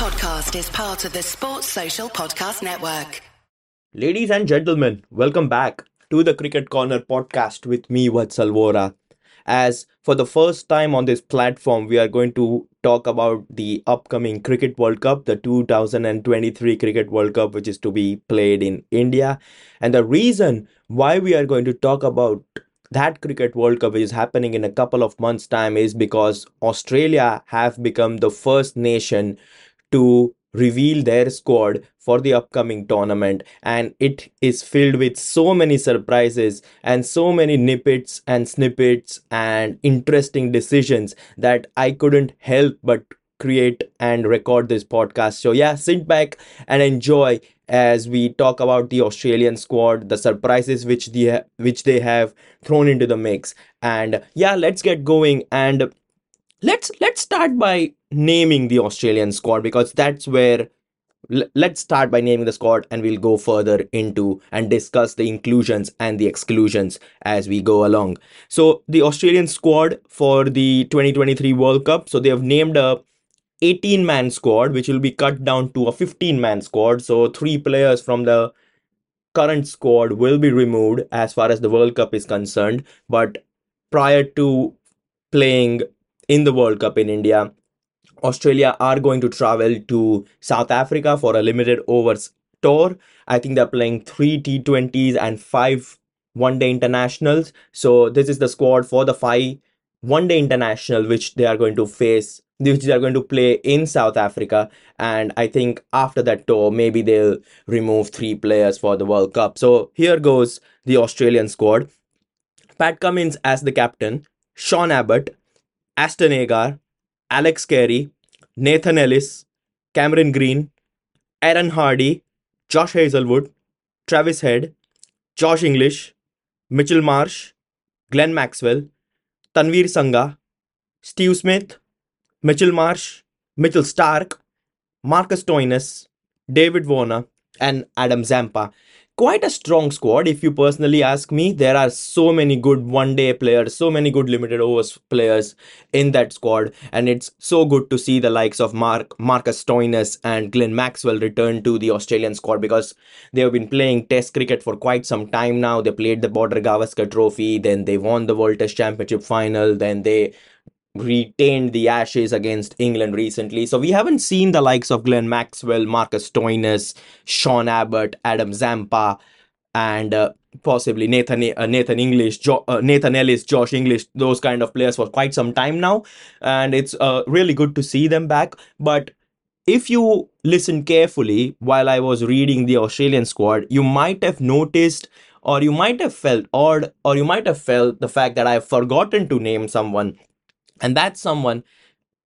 podcast is part of the Sports Social Podcast Network. Ladies and gentlemen, welcome back to the Cricket Corner podcast with me, Vatsal Vora. As for the first time on this platform, we are going to talk about the upcoming Cricket World Cup, the 2023 Cricket World Cup, which is to be played in India. And the reason why we are going to talk about that cricket world cup which is happening in a couple of months time is because australia have become the first nation to reveal their squad for the upcoming tournament. And it is filled with so many surprises and so many nippets and snippets and interesting decisions that i couldn't help but create and record this podcast. So yeah sit back and enjoy as we talk about the australian squad the surprises which the which they have thrown into the mix. And yeah let's get going. And let's let's start by naming the Australian squad because that's where let's start by naming the squad and we'll go further into and discuss the inclusions and the exclusions as we go along. So the australian squad for the 2023 world cup so they have named a 18 man squad which will be cut down to a 15 man squad. So three players from the current squad will be removed as far as the world cup is concerned. But prior to playing in the world cup in india Australia are going to travel to South Africa for a limited overs tour. I think they're playing three T20s and five one day internationals. So this is the squad for the five one day international which they are going to face which they are going to play in South Africa. And I think after that tour, maybe they'll remove three players for the World Cup. So here goes the Australian squad. Pat Cummins as the captain, Sean Abbott, Ashton Agar, Alex Carey, Nathan Ellis, Cameron Green, Aaron Hardy, Josh Hazlewood, Travis Head, Josh Inglis, Mitchell Marsh, Glenn Maxwell, Tanveer Sangha, Steve Smith, Mitchell Marsh, Mitchell Starc, Marcus Stoinis, David Warner, and Adam Zampa quite a strong squad if you personally ask me. There are so many good one day players so many good limited overs players in that squad and it's so good to see the likes of Mark Marcus Stoinis and Glenn Maxwell return to the Australian squad because they have been playing test cricket for quite some time now. They played the Border Gavaskar trophy then they won the World Test Championship final then they retained the Ashes against England recently. So we haven't seen the likes of Glenn Maxwell, Marcus Stoinis, Sean Abbott, Adam Zampa, and uh, possibly Nathan uh, Nathan English, jo- uh, Nathan Ellis, Josh Inglis, those kind of players for quite some time now, and it's uh, really good to see them back. But if you listen carefully while I was reading the Australian squad, you might have noticed or you might have felt odd or you might have felt the fact that I've forgotten to name someone and that someone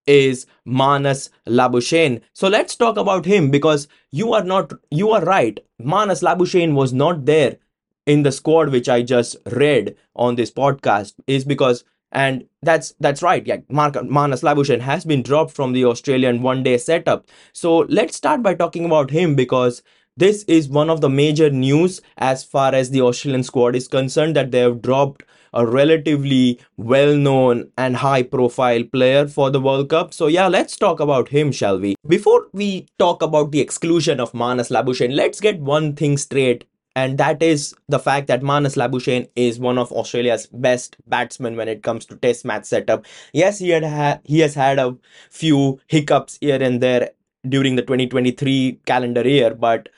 is Marnus Labuschagne. So let's talk about him because you are not you are right. Marnus Labuschagne was not there in the squad which I just read on this podcast is because and that's that's right yeah Mark, Marnus Labuschagne has been dropped from the Australian one day setup so let's start by talking about him because this is one of the major news as far as the Australian squad is concerned that they have dropped a relatively well known and high profile player for the World Cup. So, yeah, let's talk about him, shall we? Before we talk about the exclusion of Marnus Labuschagne, let's get one thing straight. And that is the fact that Marnus Labuschagne is one of Australia's best batsmen when it comes to Test match setup. Yes, he had ha- he has had a few hiccups here and there during the 2023 calendar year, but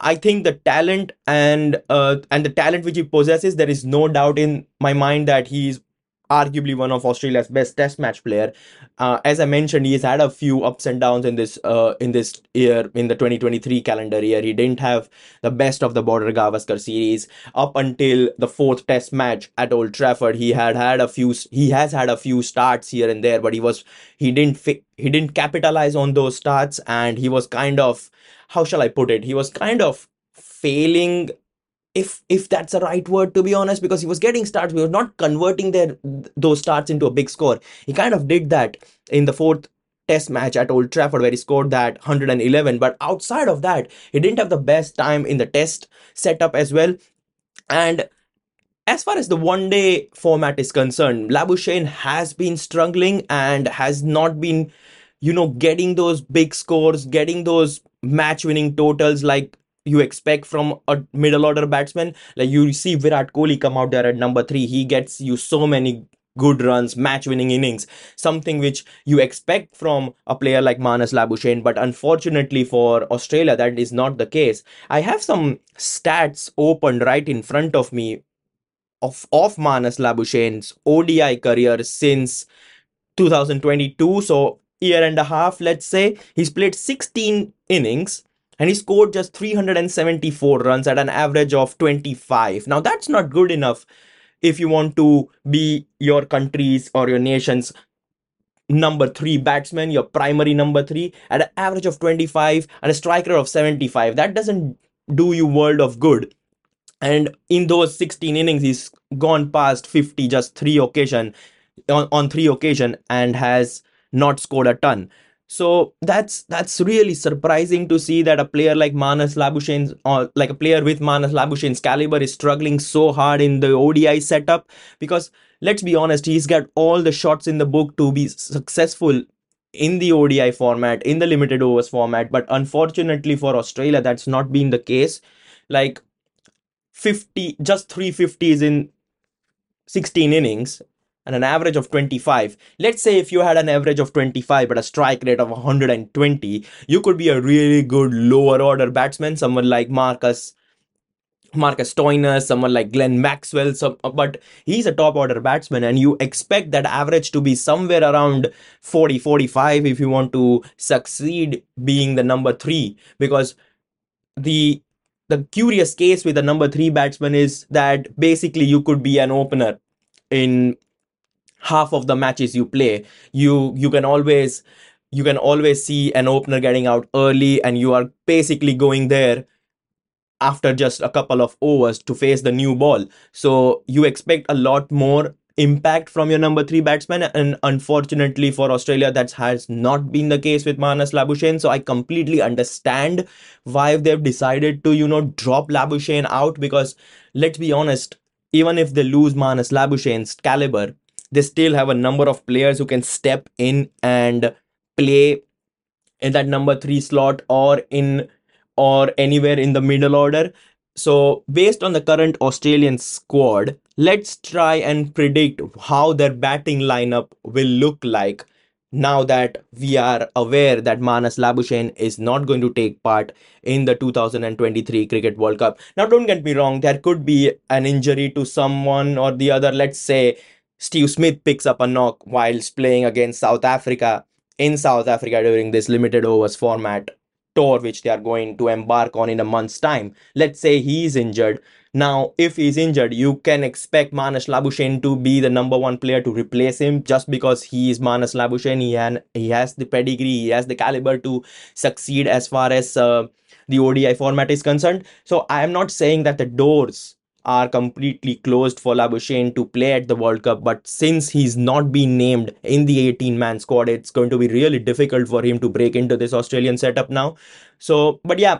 I think the talent and uh, and the talent which he possesses, there is no doubt in my mind that he is arguably one of Australia's best Test match player. Uh, as I mentioned, he's had a few ups and downs in this uh, in this year in the 2023 calendar year. He didn't have the best of the Border Gavaskar series up until the fourth Test match at Old Trafford. He had had a few. He has had a few starts here and there, but he was he didn't he didn't capitalize on those starts, and he was kind of how shall I put it? He was kind of failing if if that's the right word to be honest because he was getting starts we were not converting their those starts into a big score. He kind of did that in the fourth test match at old trafford where he scored that 111 but outside of that he didn't have the best time in the test setup as well. And as far as the one day format is concerned labuschagne has been struggling and has not been you know, getting those big scores, getting those match winning totals like you expect from a middle order batsman. Like you see Virat Kohli come out there at number three, he gets you so many good runs, match winning innings, something which you expect from a player like Marnus Labuschagne. But unfortunately for Australia, that is not the case. I have some stats opened right in front of me of, of Marnus Labuschagne's ODI career since 2022. So, year and a half, let's say. He's played 16 innings and he scored just 374 runs at an average of 25. Now, that's not good enough if you want to be your country's or your nation's number three batsman, your primary number three, at an average of 25 and a striker of 75. That doesn't do you world of good. And in those 16 innings, he's gone past 50 just three occasion on, on three occasion and has not scored a ton. So that's that's really surprising to see that a player like Marnus Labuschagne's or uh, like a player with Marnus Labuschagne's caliber is struggling so hard in the ODI setup because let's be honest, he's got all the shots in the book to be successful in the ODI format, in the limited overs format, but unfortunately for Australia, that's not been the case. Like 50, just 350s in 16 innings and an average of 25. Let's say if you had an average of 25 but a strike rate of 120, you could be a really good lower order batsman, someone like Marcus Marcus Stoinis, someone like Glenn Maxwell, some, but he's a top order batsman, and you expect that average to be somewhere around 40 45 if you want to succeed being the number three. Because the the curious case with the number three batsman is that basically you could be an opener in half of the matches you play you you can always you can always see an opener getting out early and you are basically going there after just a couple of overs to face the new ball so you expect a lot more impact from your number three batsman. And unfortunately for Australia, that has not been the case with Marnus Labuschagne. So I completely understand why they've decided to, you know, drop Labuschagne out because let's be honest, even if they lose Marnus Labuschagne's caliber, they still have a number of players who can step in and play in that number three slot or in or anywhere in the middle order. So, based on the current Australian squad, let's try and predict how their batting lineup will look like now that we are aware that Marnus Labuschagne is not going to take part in the 2023 Cricket World Cup. Now, don't get me wrong, there could be an injury to someone or the other. Let's say Steve Smith picks up a knock whilst playing against South Africa in South Africa during this limited overs format tour which they are going to embark on in a month's time. Let's say he is injured. Now, if he's injured, you can expect Marnus Labuschagne to be the number one player to replace him just because he is Marnus Labuschagne. He, he has the pedigree, he has the caliber to succeed as far as uh, the ODI format is concerned. So I am not saying that the doors are completely closed for Labuschagne to play at the World Cup. But since he's not been named in the 18 man squad, it's going to be really difficult for him to break into this Australian setup now. So, but yeah,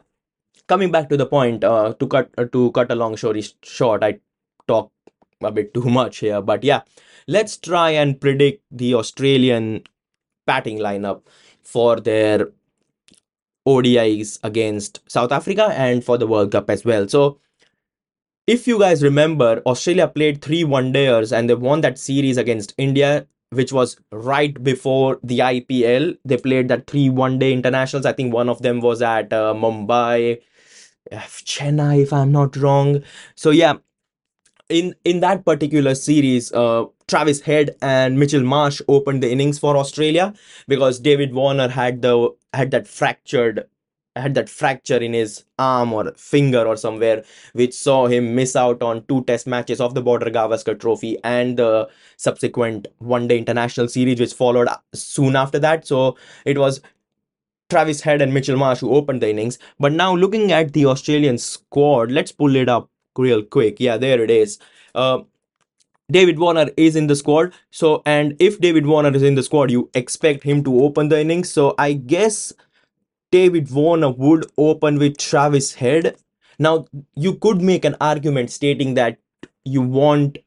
coming back to the point, uh, to cut uh, to cut a long story short, I talk a bit too much here, but yeah, let's try and predict the Australian batting lineup for their ODIs against South Africa and for the World Cup as well. So if you guys remember, Australia played three one dayers and they won that series against India, which was right before the IPL. They played that three one day internationals. I think one of them was at uh, Mumbai, Chennai, if I'm not wrong. So, yeah, in in that particular series, uh, Travis Head and Mitchell Marsh opened the innings for Australia because David Warner had the had that fractured had that fracture in his arm or finger or somewhere, which saw him miss out on two test matches of the Border Gavaskar Trophy and the subsequent one day international series, which followed soon after that. So it was Travis Head and Mitchell Marsh who opened the innings. But now looking at the Australian squad, let's pull it up real quick. Yeah, there it is. Uh, David Warner is in the squad. So, and if David Warner is in the squad, you expect him to open the innings. So, I guess David Warner would open with Travis Head. Now, you could make an argument stating that you want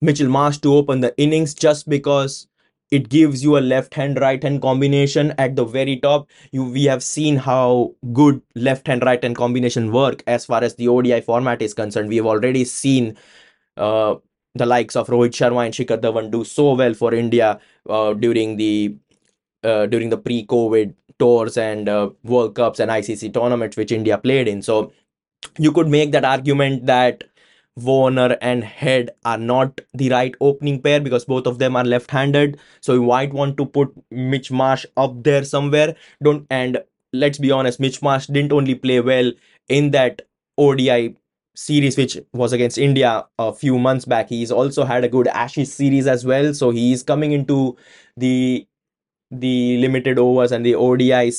Mitchell Marsh to open the innings just because it gives you a left hand right hand combination at the very top you we have seen how good left hand right hand combination work as far as the odi format is concerned we have already seen uh, the likes of rohit sharma and shikhar dhawan do so well for india uh, during the uh, during the pre covid tours and uh, world cups and icc tournaments which india played in so you could make that argument that Warner and Head are not the right opening pair because both of them are left-handed. So you might want to put Mitch Marsh up there somewhere. Don't and let's be honest, Mitch Marsh didn't only play well in that ODI series which was against India a few months back. He's also had a good Ashes series as well. So he's coming into the the limited overs and the ODI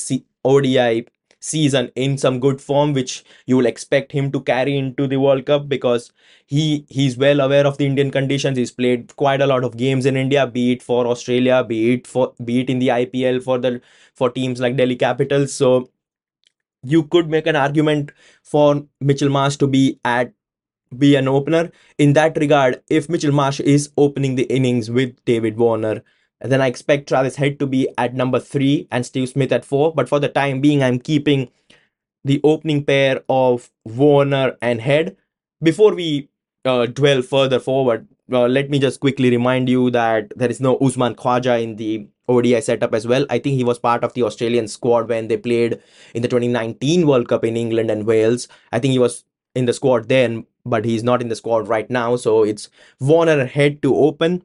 ODI season in some good form, which you will expect him to carry into the World Cup because he he's well aware of the Indian conditions. He's played quite a lot of games in India, be it for Australia, be it for be it in the IPL for the for teams like Delhi Capitals. So you could make an argument for Mitchell Marsh to be at be an opener. In that regard, if Mitchell Marsh is opening the innings with David Warner, then I expect Travis Head to be at number three and Steve Smith at four. But for the time being, I'm keeping the opening pair of Warner and Head. Before we uh, dwell further forward, uh, let me just quickly remind you that there is no Usman Khawaja in the ODI setup as well. I think he was part of the Australian squad when they played in the 2019 World Cup in England and Wales. I think he was in the squad then, but he's not in the squad right now. So it's Warner Head to open.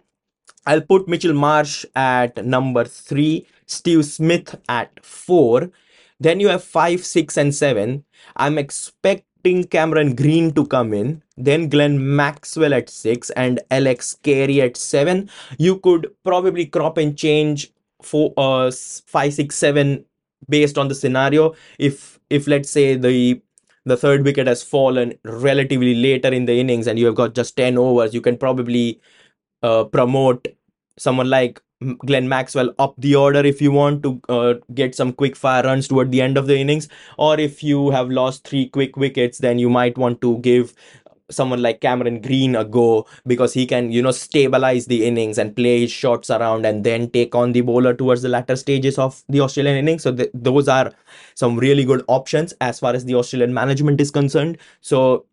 I'll put Mitchell Marsh at number three, Steve Smith at four. Then you have five, six, and seven. I'm expecting Cameron Green to come in. Then Glenn Maxwell at six and Alex Carey at seven. You could probably crop and change for uh five, six, seven based on the scenario. If if let's say the the third wicket has fallen relatively later in the innings and you have got just 10 overs, you can probably uh, promote someone like Glenn Maxwell up the order if you want to uh, get some quick fire runs toward the end of the innings, or if you have lost three quick wickets, then you might want to give someone like Cameron Green a go because he can, you know, stabilize the innings and play his shots around and then take on the bowler towards the latter stages of the Australian innings. So th- those are some really good options as far as the Australian management is concerned. So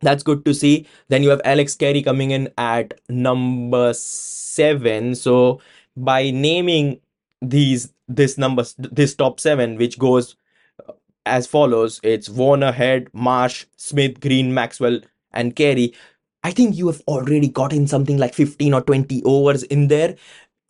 that's good to see. Then you have Alex Carey coming in at number seven. So by naming these this numbers this top seven, which goes uh, as follows, it's Warner, Head, Marsh, Smith, Green, Maxwell, and Carey. I think you have already gotten something like 15 or 20 overs in there.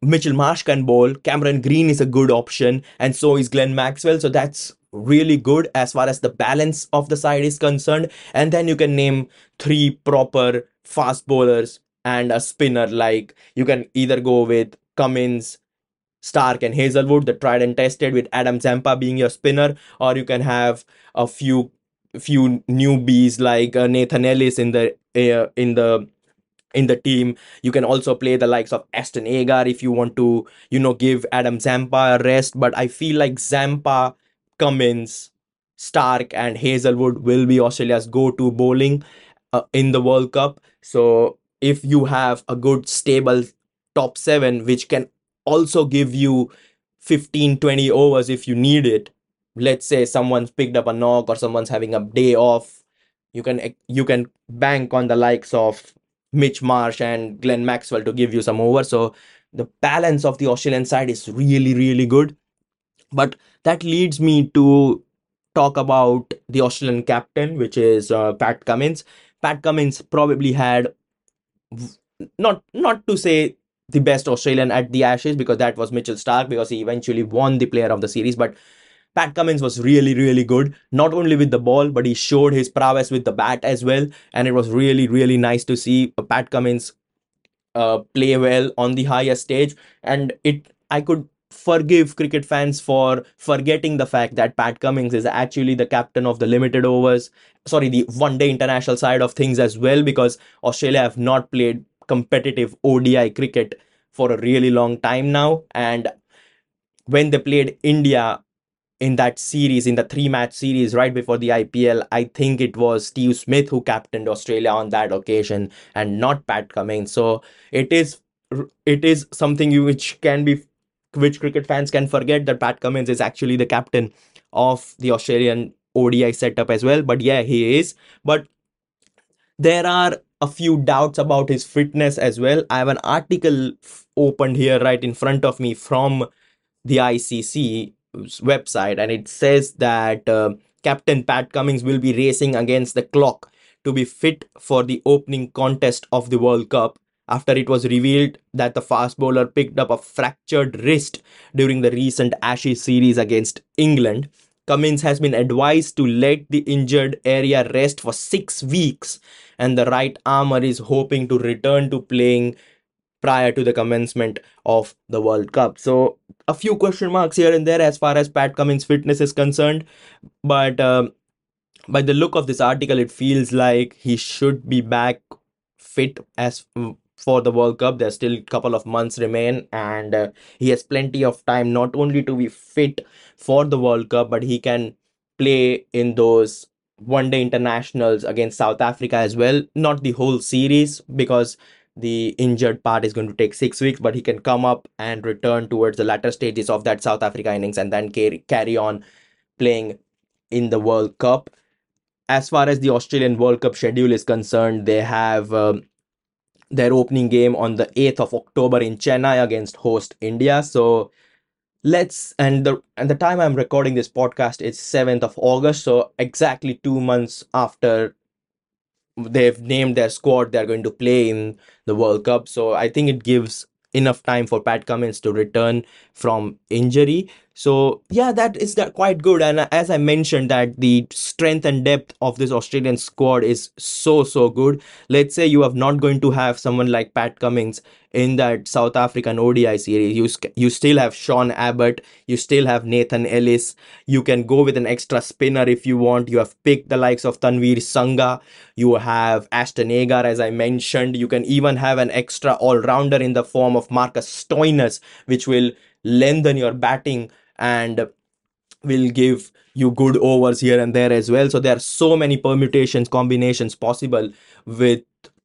Mitchell Marsh can bowl. Cameron Green is a good option, and so is Glenn Maxwell. So that's really good as far as the balance of the side is concerned. And then you can name three proper fast bowlers and a spinner. Like you can either go with Cummins, Starc, and Hazlewood the tried and tested, with Adam Zampa being your spinner, or you can have a few few newbies like uh, Nathan Ellis in the uh, in the in the team. You can also play the likes of Ashton Agar if you want to, you know, give Adam Zampa a rest. But I feel like Zampa Cummins, Starc, and Hazlewood will be Australia's go to bowling uh, in the World Cup. So, if you have a good, stable top seven, which can also give you 15 20 overs if you need it let's say someone's picked up a knock or someone's having a day off you can you can bank on the likes of Mitch Marsh and Glenn Maxwell to give you some overs so the balance of the Australian side is really really good but that leads me to talk about the Australian captain, which is uh, Pat Cummins. Pat Cummins probably had not not to say the best Australian at the Ashes because that was Mitchell Starc because he eventually won the Player of the Series, but Pat Cummins was really, really good, not only with the ball, but he showed his prowess with the bat as well. And it was really, really nice to see Pat Cummins uh, play well on the highest stage. And it, I could forgive cricket fans for forgetting the fact that Pat Cummins is actually the captain of the limited overs, sorry, the one day international side of things as well, because Australia have not played competitive ODI cricket for a really long time now. And when they played India in that series, in the three match series right before the IPL, I think it was Steve Smith who captained Australia on that occasion and not Pat Cummins. So it is it is something which can be which cricket fans can forget that Pat Cummins is actually the captain of the Australian ODI setup as well. But yeah, he is. But there are a few doubts about his fitness as well. I have an article opened here right in front of me from the ICC website, and it says that uh, Captain Pat Cummins will be racing against the clock to be fit for the opening contest of the World Cup after it was revealed that the fast bowler picked up a fractured wrist during the recent Ashes series against England. Cummins has been advised to let the injured area rest for six weeks, and the right armer is hoping to return to playing prior to the commencement of the World Cup. So, a few question marks here and there as far as Pat Cummins' fitness is concerned, but um, by the look of this article, it feels like he should be back fit as for the World Cup. There's still a couple of months remain, and uh, he has plenty of time not only to be fit for the World Cup, but he can play in those one day internationals against South Africa as well. Not the whole series because the injured part is going to take six weeks, but he can come up and return towards the latter stages of that South Africa innings and then carry, carry on playing in the World Cup. As far as the Australian World Cup schedule is concerned, they have um, their opening game on the 8th of October in Chennai against host India. So let's and the and the time I'm recording this podcast is 7th of August. So exactly two months after they've named their squad they're going to play in the World Cup. So I think it gives enough time for Pat Cummins to return from injury. So yeah, that is that quite good. And as I mentioned, that the strength and depth of this Australian squad is so so good. Let's say you are not going to have someone like Pat Cummins in that South African ODI series. You you still have Sean Abbott, you still have Nathan Ellis. You can go with an extra spinner if you want. You have picked the likes of Tanveer Sangha. You have Ashton Agar, as I mentioned. You can even have an extra all rounder in the form of Marcus Stoinis, which will lengthen your batting and will give you good overs here and there as well. So there are so many permutations, combinations possible with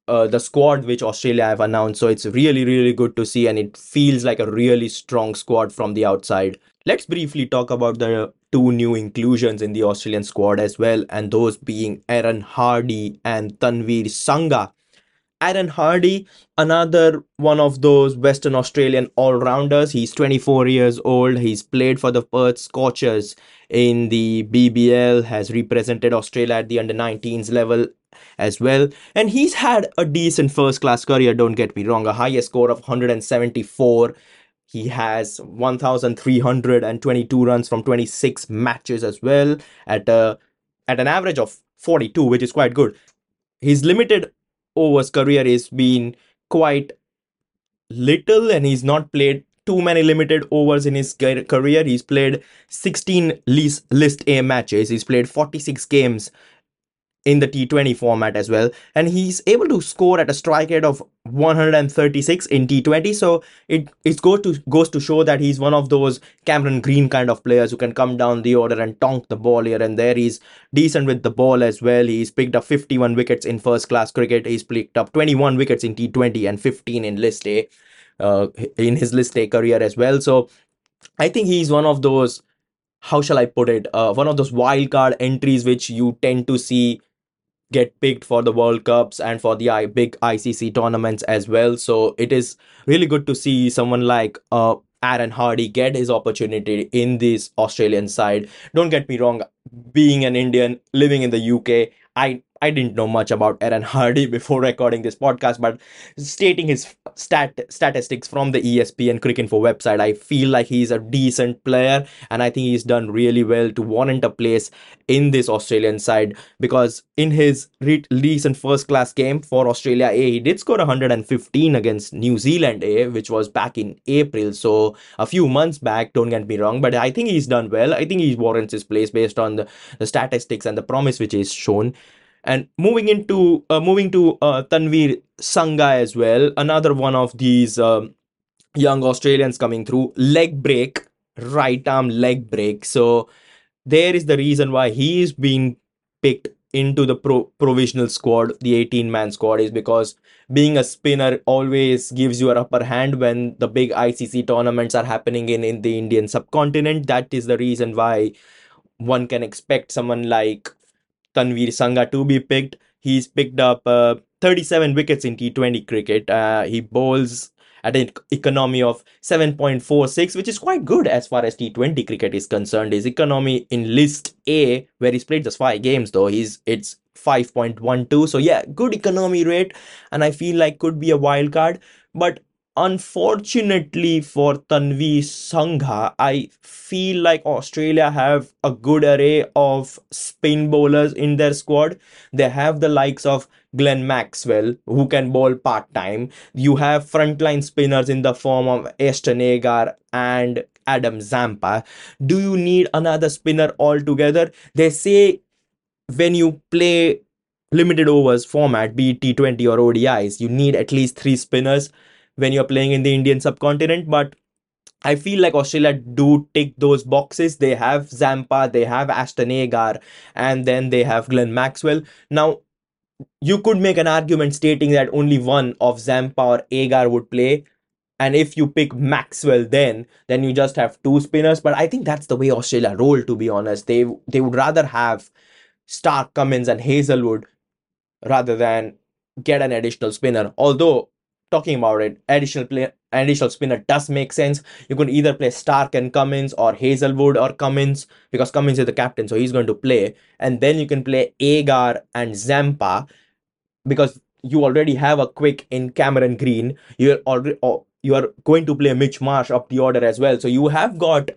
uh, the squad which Australia have announced. So it's really, really good to see, and it feels like a really strong squad from the outside. Let's briefly talk about the two new inclusions in the Australian squad as well, and those being Aaron Hardie and Tanveer Sangha. Aaron Hardie, another one of those Western Australian all rounders. He's 24 years old. He's played for the Perth Scorchers in the BBL, has represented Australia at the under 19s level as well. And he's had a decent first class career, don't get me wrong, a highest score of 174. He has 1,322 runs from 26 matches as well at a at an average of 42, which is quite good. He's limited overs career has been quite little, and he's not played too many limited overs in his career. He's played 16 list, list A matches. He's played 46 games in the T20 format as well. And he's able to score at a strike rate of 136 in T20. So it, it goes to goes to show that he's one of those Cameron Green kind of players who can come down the order and tonk the ball here and there. He's decent with the ball as well. He's picked up 51 wickets in first class cricket. He's picked up 21 wickets in T20 and 15 in list A. Uh, in his list A career as well. So I think he's one of those how shall I put it? Uh, one of those wild card entries which you tend to see get picked for the World Cups and for the big ICC tournaments as well. So it is really good to see someone like uh, Aaron Hardie get his opportunity in this Australian side. Don't get me wrong, being an Indian living in the UK, I I didn't know much about Aaron Hardie before recording this podcast, but stating his stat statistics from the ESPN Cricket Info website, I feel like he's a decent player, and I think he's done really well to warrant a place in this Australian side because in his re- recent first class game for Australia A, he did score 115 against New Zealand A, which was back in April, so a few months back. Don't get me wrong, but I think he's done well. I think he warrants his place based on the, the statistics and the promise which is shown. And moving into uh, moving to uh, Tanveer Sangha as well, another one of these um, young Australians coming through. Leg break, right arm leg break. So there is the reason why he is being picked into the pro- provisional squad, the 18 man squad, is because being a spinner always gives you an upper hand when the big ICC tournaments are happening in, in the Indian subcontinent. That is the reason why one can expect someone like Tanveer Sangha to be picked. He's picked up uh, 37 wickets in T20 cricket. Uh, he bowls at an economy of 7.46, which is quite good as far as T20 cricket is concerned. His economy in List A, where he's played just five games, though, he's it's 5.12. So yeah, good economy rate, and I feel like could be a wild card. But unfortunately for Tanveer Sangha, I feel like Australia have a good array of spin bowlers in their squad. They have the likes of Glenn Maxwell, who can bowl part time. You have frontline spinners in the form of Ashton Agar and Adam Zampa. Do you need another spinner altogether? They say when you play limited overs format, be it T20 or ODIs, you need at least three spinners when you're playing in the Indian subcontinent. But I feel like Australia do tick those boxes. They have Zampa, they have Ashton Agar, and then they have Glenn Maxwell. Now, you could make an argument stating that only one of Zampa or Agar would play. And if you pick Maxwell, then then you just have two spinners. But I think that's the way Australia roll. To be honest, they they would rather have Starc, Cummins, and Hazlewood rather than get an additional spinner. Although talking about it, additional play, additional spinner does make sense. You could either play Starc and Cummins or Hazlewood or Cummins because Cummins is the captain, so he's going to play. And then you can play Agar and Zampa because you already have a quick in Cameron Green. You're already oh, you are going to play Mitch Marsh up the order as well. So you have got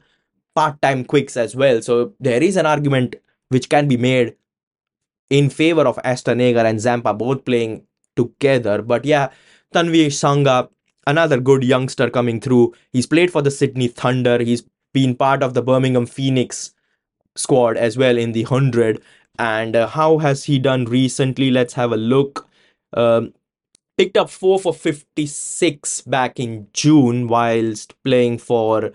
part-time quicks as well. So there is an argument which can be made in favor of Ashton Agar and Zampa both playing together. But yeah, Tanveer Sangha, another good youngster coming through. He's played for the Sydney Thunder. He's been part of the Birmingham Phoenix squad as well in the 100. And uh, how has he done recently? Let's have a look. Um, picked up 4 for 56 back in June whilst playing for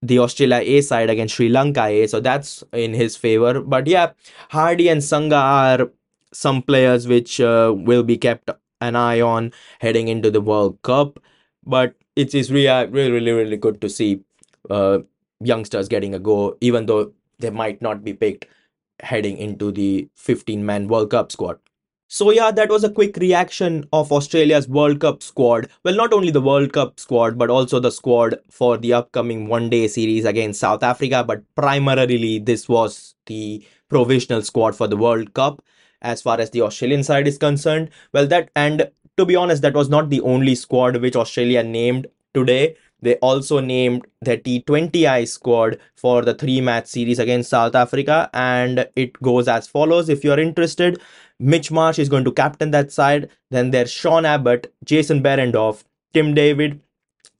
the Australia A side against Sri Lanka A. So that's in his favor. But yeah, Hardie and Sangha are some players which uh, will be kept an eye on heading into the World Cup. But it is really, really, really, good to see uh, youngsters getting a go, even though they might not be picked heading into the 15 man World Cup squad. So, yeah, that was a quick reaction of Australia's World Cup squad. Well, not only the World Cup squad, but also the squad for the upcoming one day series against South Africa. But primarily, this was the provisional squad for the World Cup as far as the Australian side is concerned. Well, that and to be honest, that was not the only squad which Australia named today. They also named the T20I squad for the three match series against South Africa, and it goes as follows. If you're interested, Mitch Marsh is going to captain that side. Then there's Sean Abbott, Jason Behrendorff, Tim David,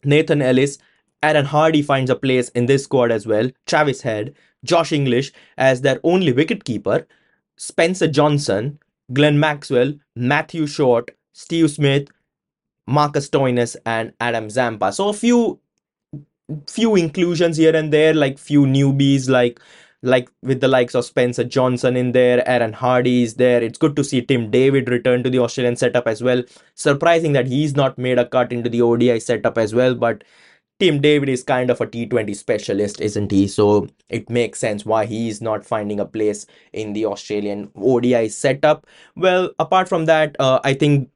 Nathan Ellis, Aaron Hardie finds a place in this squad as well. Travis Head, Josh Inglis as their only wicketkeeper. Spencer Johnson, Glenn Maxwell, Matthew Short, Steve Smith, Marcus Stoinis, and Adam Zampa. So a few few inclusions here and there, like few newbies, like like with the likes of Spencer Johnson in there, Aaron Hardie is there. It's good to see Tim David return to the Australian setup as well. Surprising that he's not made a cut into the ODI setup as well, but Tim David is kind of a T20 specialist, isn't he? So it makes sense why he is not finding a place in the Australian ODI setup. Well, apart from that, uh, I think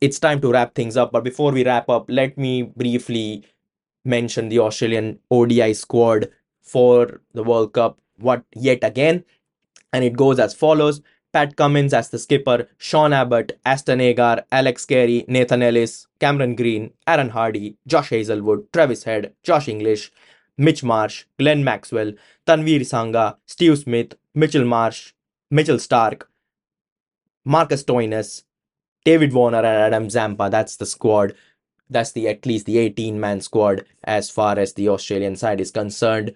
it's time to wrap things up. But before we wrap up, let me briefly mention the Australian ODI squad for the World Cup. What yet again? And it goes as follows Pat Cummins as the skipper, Sean Abbott, Ashton Agar, Alex Carey, Nathan Ellis, Cameron Green, Aaron Hardie, Josh Hazlewood, Travis Head, Josh Inglis, Mitch Marsh, Glenn Maxwell, Tanveer Sangha, Steve Smith, Mitchell Marsh, Mitchell Starc, Marcus Stoinis, David Warner, and Adam Zampa. That's the squad. That's the at least the 18 man squad as far as the Australian side is concerned.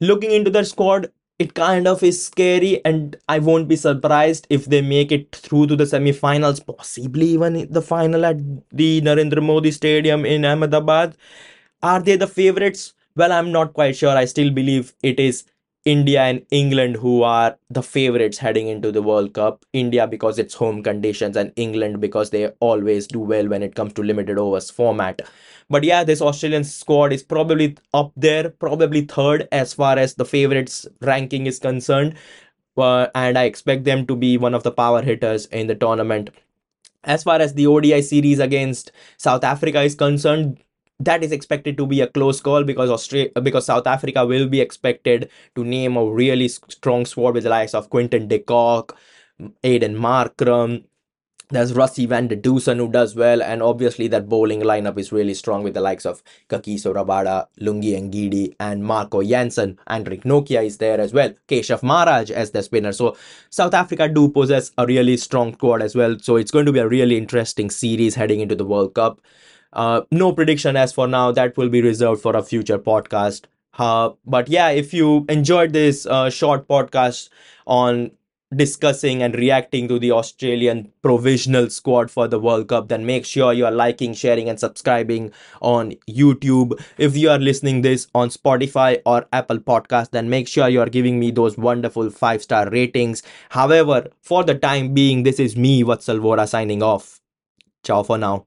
Looking into their squad, it kind of is scary and i won't be surprised if they make it through to the semi-finals possibly even the final at the narendra modi stadium in ahmedabad. Are they the favorites? Well i'm not quite sure. I still believe it is India and England, who are the favorites heading into the World Cup. India because it's home conditions, and England because they always do well when it comes to limited overs format. But yeah, this Australian squad is probably up there, probably third as far as the favorites ranking is concerned. Uh, and I expect them to be one of the power hitters in the tournament. As far as the ODI series against South Africa is concerned, that is expected to be a close call because Australia, because South Africa will be expected to name a really strong squad with the likes of Quinton de Kock, Aiden Markram, there's Rassie van der Dussen who does well, and obviously that bowling lineup is really strong with the likes of Kagiso Rabada, Lungi Ngidi, and Marco Jansen. Anrich Nortje is there as well. Keshav Maharaj as the spinner. So South Africa do possess a really strong squad as well. So it's going to be a really interesting series heading into the World Cup. Uh, no prediction as for now. That will be reserved for a future podcast. Uh, but yeah, if you enjoyed this uh, short podcast on discussing and reacting to the Australian provisional squad for the World Cup, then make sure you are liking, sharing, and subscribing on YouTube. If you are listening this on Spotify or Apple Podcast, then make sure you are giving me those wonderful five star ratings. However, for the time being, this is me, Vatsal Vora, signing off. Ciao for now.